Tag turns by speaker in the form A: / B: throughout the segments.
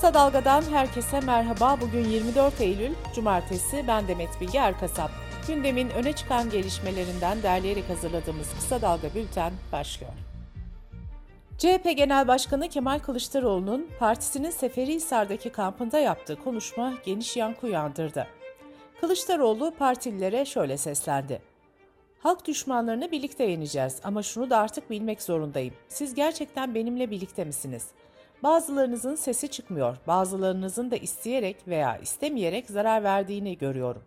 A: Kısa Dalga'dan herkese merhaba. Bugün 24 Eylül, Cumartesi. Ben Demet Bilge Erkasap. Gündemin öne çıkan gelişmelerinden derleyerek hazırladığımız Kısa Dalga Bülten başlıyor. CHP Genel Başkanı Kemal Kılıçdaroğlu'nun partisinin Seferihisar'daki kampında yaptığı konuşma geniş yankı uyandırdı. Kılıçdaroğlu partililere şöyle seslendi. Halk düşmanlarını birlikte yeneceğiz ama şunu da artık bilmek zorundayım. Siz gerçekten benimle birlikte misiniz? Bazılarınızın sesi çıkmıyor, bazılarınızın da isteyerek veya istemeyerek zarar verdiğini görüyorum.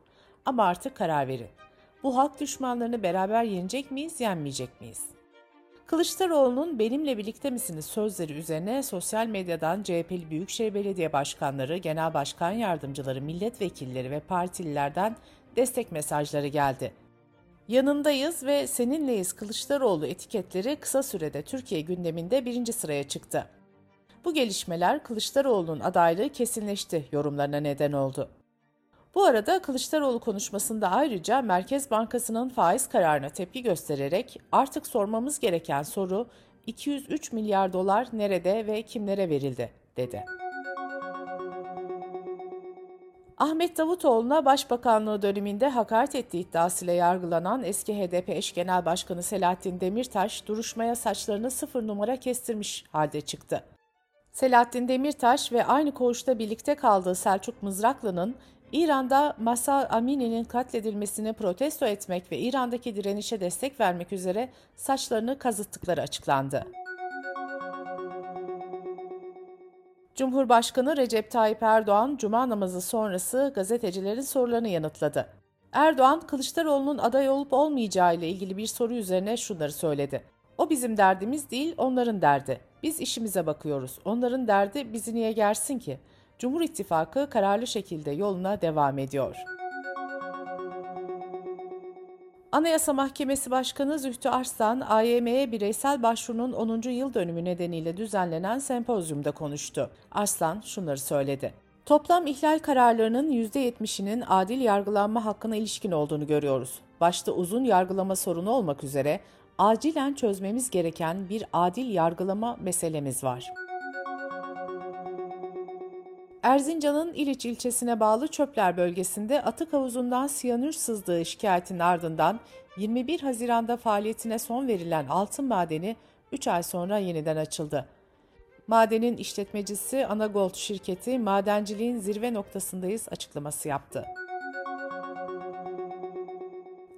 A: Ama artık karar verin. Bu halk düşmanlarını beraber yenecek miyiz, yenmeyecek miyiz? Kılıçdaroğlu'nun benimle birlikte misiniz sözleri üzerine sosyal medyadan CHP'li Büyükşehir Belediye Başkanları, Genel Başkan Yardımcıları, milletvekilleri ve partililerden destek mesajları geldi. Yanındayız ve seninleyiz Kılıçdaroğlu etiketleri kısa sürede Türkiye gündeminde birinci sıraya çıktı. Bu gelişmeler Kılıçdaroğlu'nun adaylığı kesinleşti yorumlarına neden oldu. Bu arada Kılıçdaroğlu konuşmasında ayrıca Merkez Bankası'nın faiz kararına tepki göstererek artık sormamız gereken soru 203 milyar dolar nerede ve kimlere verildi dedi. Ahmet Davutoğlu'na Başbakanlığı döneminde hakaret ettiği iddiasıyla yargılanan eski HDP eş genel başkanı Selahattin Demirtaş duruşmaya saçlarını sıfır numara kestirmiş halde çıktı. Selahattin Demirtaş ve aynı koğuşta birlikte kaldığı Selçuk Mızraklı'nın İran'da Masa Amini'nin katledilmesini protesto etmek ve İran'daki direnişe destek vermek üzere saçlarını kazıttıkları açıklandı. Cumhurbaşkanı Recep Tayyip Erdoğan, Cuma namazı sonrası gazetecilerin sorularını yanıtladı. Erdoğan, Kılıçdaroğlu'nun aday olup olmayacağı ile ilgili bir soru üzerine şunları söyledi. O bizim derdimiz değil, onların derdi. Biz işimize bakıyoruz. Onların derdi bizi niye gersin ki? Cumhur İttifakı kararlı şekilde yoluna devam ediyor. Anayasa Mahkemesi Başkanı Zühtü Arslan, AYM'ye bireysel başvurunun 10. yıl dönümü nedeniyle düzenlenen sempozyumda konuştu. Arslan şunları söyledi. Toplam ihlal kararlarının %70'inin adil yargılanma hakkına ilişkin olduğunu görüyoruz. Başta uzun yargılama sorunu olmak üzere acilen çözmemiz gereken bir adil yargılama meselemiz var. Erzincan'ın İliç ilçesine bağlı Çöpler bölgesinde atık havuzundan siyanür sızdığı şikayetinin ardından 21 Haziran'da faaliyetine son verilen altın madeni 3 ay sonra yeniden açıldı. Madenin işletmecisi Anagold şirketi madenciliğin zirve noktasındayız açıklaması yaptı.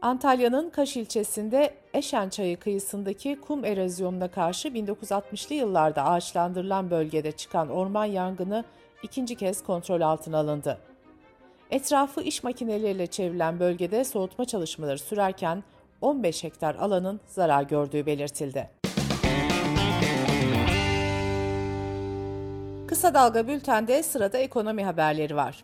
A: Antalya'nın Kaş ilçesinde Eşen Çayı kıyısındaki kum erozyonuna karşı 1960'lı yıllarda ağaçlandırılan bölgede çıkan orman yangını ikinci kez kontrol altına alındı. Etrafı iş makineleriyle çevrilen bölgede soğutma çalışmaları sürerken 15 hektar alanın zarar gördüğü belirtildi. Kısa Dalga Bülten'de sırada ekonomi haberleri var.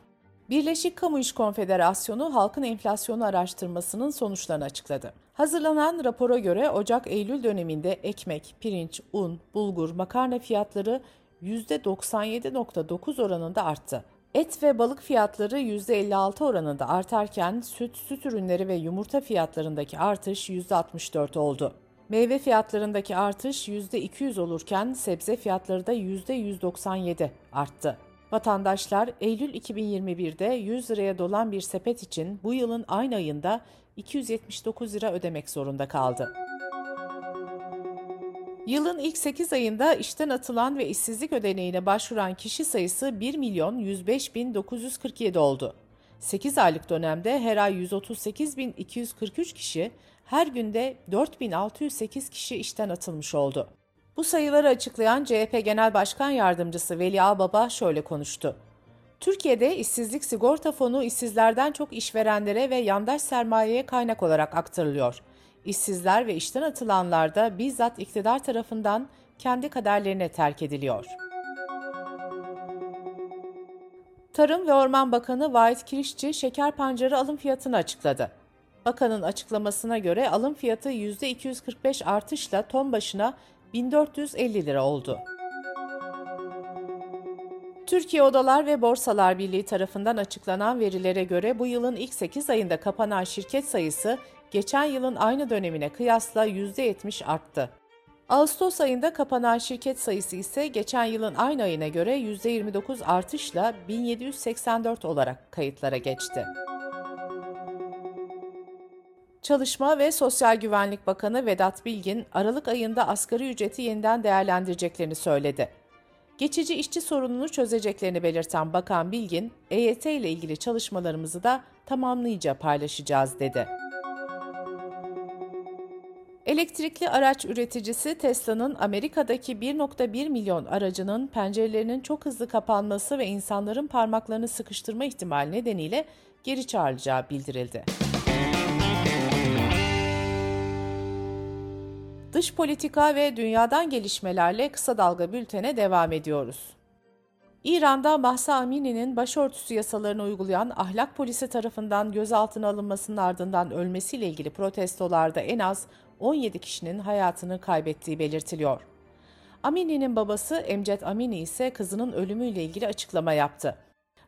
A: Birleşik Kamu İş Konfederasyonu halkın enflasyonu araştırmasının sonuçlarını açıkladı. Hazırlanan rapora göre Ocak-Eylül döneminde ekmek, pirinç, un, bulgur, makarna fiyatları %97.9 oranında arttı. Et ve balık fiyatları %56 oranında artarken süt, süt ürünleri ve yumurta fiyatlarındaki artış %64 oldu. Meyve fiyatlarındaki artış %200 olurken sebze fiyatları da %197 arttı. Vatandaşlar Eylül 2021'de 100 liraya dolan bir sepet için bu yılın aynı ayında 279 lira ödemek zorunda kaldı. Yılın ilk 8 ayında işten atılan ve işsizlik ödeneğine başvuran kişi sayısı 1 milyon 105 bin 947 oldu. 8 aylık dönemde her ay 138 bin 243 kişi, her günde 4608 kişi işten atılmış oldu. Bu sayıları açıklayan CHP Genel Başkan Yardımcısı Veli Ağbaba şöyle konuştu. Türkiye'de işsizlik sigorta fonu işsizlerden çok işverenlere ve yandaş sermayeye kaynak olarak aktarılıyor. İşsizler ve işten atılanlar da bizzat iktidar tarafından kendi kaderlerine terk ediliyor. Tarım ve Orman Bakanı Vahit Kirişçi şeker pancarı alım fiyatını açıkladı. Bakanın açıklamasına göre alım fiyatı %245 artışla ton başına 1450 lira oldu. Türkiye Odalar ve Borsalar Birliği tarafından açıklanan verilere göre bu yılın ilk 8 ayında kapanan şirket sayısı geçen yılın aynı dönemine kıyasla %70 arttı. Ağustos ayında kapanan şirket sayısı ise geçen yılın aynı ayına göre %29 artışla 1784 olarak kayıtlara geçti. Çalışma ve Sosyal Güvenlik Bakanı Vedat Bilgin, Aralık ayında asgari ücreti yeniden değerlendireceklerini söyledi. Geçici işçi sorununu çözeceklerini belirten Bakan Bilgin, EYT ile ilgili çalışmalarımızı da tamamlayıca paylaşacağız dedi. Elektrikli araç üreticisi Tesla'nın Amerika'daki 1.1 milyon aracının pencerelerinin çok hızlı kapanması ve insanların parmaklarını sıkıştırma ihtimali nedeniyle geri çağrılacağı bildirildi. Dış politika ve dünyadan gelişmelerle kısa dalga bültene devam ediyoruz. İran'da Mahsa Amini'nin başörtüsü yasalarını uygulayan ahlak polisi tarafından gözaltına alınmasının ardından ölmesiyle ilgili protestolarda en az 17 kişinin hayatını kaybettiği belirtiliyor. Amini'nin babası Emcet Amini ise kızının ölümüyle ilgili açıklama yaptı.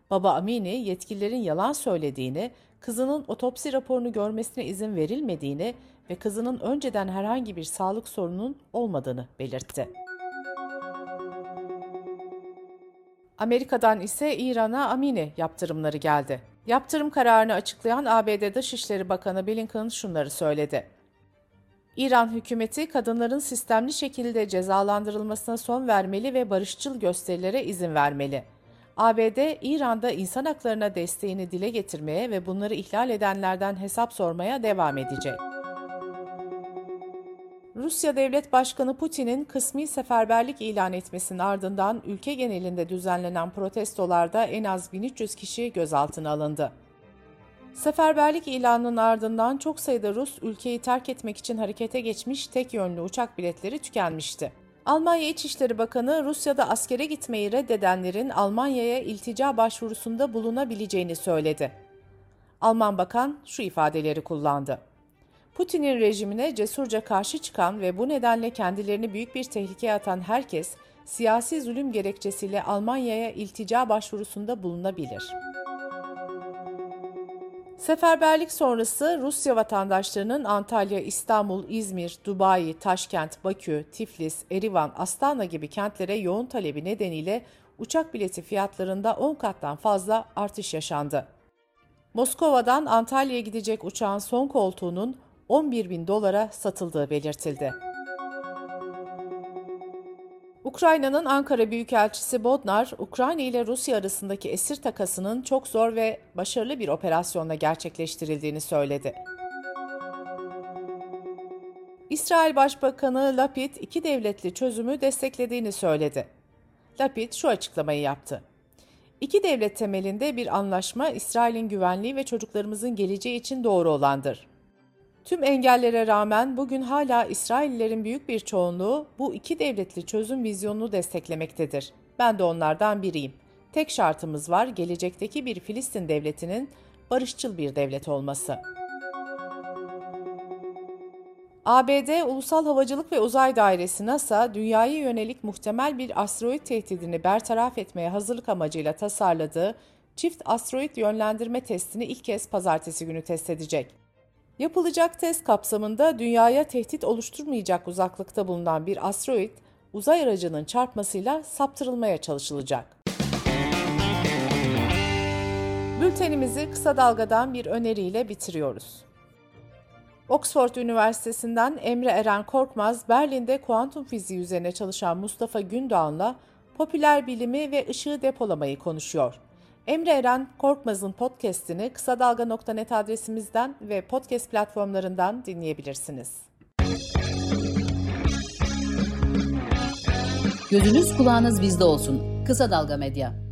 A: Baba Amini yetkililerin yalan söylediğini, kızının otopsi raporunu görmesine izin verilmediğini ve kızının önceden herhangi bir sağlık sorunun olmadığını belirtti. Amerika'dan ise İran'a Amini yaptırımları geldi. Yaptırım kararını açıklayan ABD Dışişleri Bakanı Blinken şunları söyledi. İran hükümeti kadınların sistemli şekilde cezalandırılmasına son vermeli ve barışçıl gösterilere izin vermeli. ABD, İran'da insan haklarına desteğini dile getirmeye ve bunları ihlal edenlerden hesap sormaya devam edecek. Rusya Devlet Başkanı Putin'in kısmi seferberlik ilan etmesinin ardından ülke genelinde düzenlenen protestolarda en az 1300 kişi gözaltına alındı. Seferberlik ilanının ardından çok sayıda Rus ülkeyi terk etmek için harekete geçmiş tek yönlü uçak biletleri tükenmişti. Almanya İçişleri Bakanı Rusya'da askere gitmeyi reddedenlerin Almanya'ya iltica başvurusunda bulunabileceğini söyledi. Alman bakan şu ifadeleri kullandı. Putin'in rejimine cesurca karşı çıkan ve bu nedenle kendilerini büyük bir tehlikeye atan herkes, siyasi zulüm gerekçesiyle Almanya'ya iltica başvurusunda bulunabilir. Seferberlik sonrası Rusya vatandaşlarının Antalya, İstanbul, İzmir, Dubai, Taşkent, Bakü, Tiflis, Erivan, Astana gibi kentlere yoğun talebi nedeniyle uçak bileti fiyatlarında 10 kattan fazla artış yaşandı. Moskova'dan Antalya'ya gidecek uçağın son koltuğunun 11 bin dolara satıldığı belirtildi. Ukrayna'nın Ankara Büyükelçisi Bodnar, Ukrayna ile Rusya arasındaki esir takasının çok zor ve başarılı bir operasyonla gerçekleştirildiğini söyledi. İsrail Başbakanı Lapid iki devletli çözümü desteklediğini söyledi. Lapid şu açıklamayı yaptı. İki devlet temelinde bir anlaşma İsrail'in güvenliği ve çocuklarımızın geleceği için doğru olandır. Tüm engellere rağmen bugün hala İsraillerin büyük bir çoğunluğu bu iki devletli çözüm vizyonunu desteklemektedir. Ben de onlardan biriyim. Tek şartımız var gelecekteki bir Filistin devletinin barışçıl bir devlet olması. ABD Ulusal Havacılık ve Uzay Dairesi NASA, dünyaya yönelik muhtemel bir asteroid tehdidini bertaraf etmeye hazırlık amacıyla tasarladığı çift asteroid yönlendirme testini ilk kez pazartesi günü test edecek. Yapılacak test kapsamında dünyaya tehdit oluşturmayacak uzaklıkta bulunan bir asteroid, uzay aracının çarpmasıyla saptırılmaya çalışılacak. Bültenimizi kısa dalgadan bir öneriyle bitiriyoruz. Oxford Üniversitesi'nden Emre Eren Korkmaz, Berlin'de kuantum fiziği üzerine çalışan Mustafa Gündoğan'la popüler bilimi ve ışığı depolamayı konuşuyor. Emre Eren Korkmaz'ın podcast'ini kısa dalga.net adresimizden ve podcast platformlarından dinleyebilirsiniz.
B: Gözünüz kulağınız bizde olsun. Kısa Dalga Medya.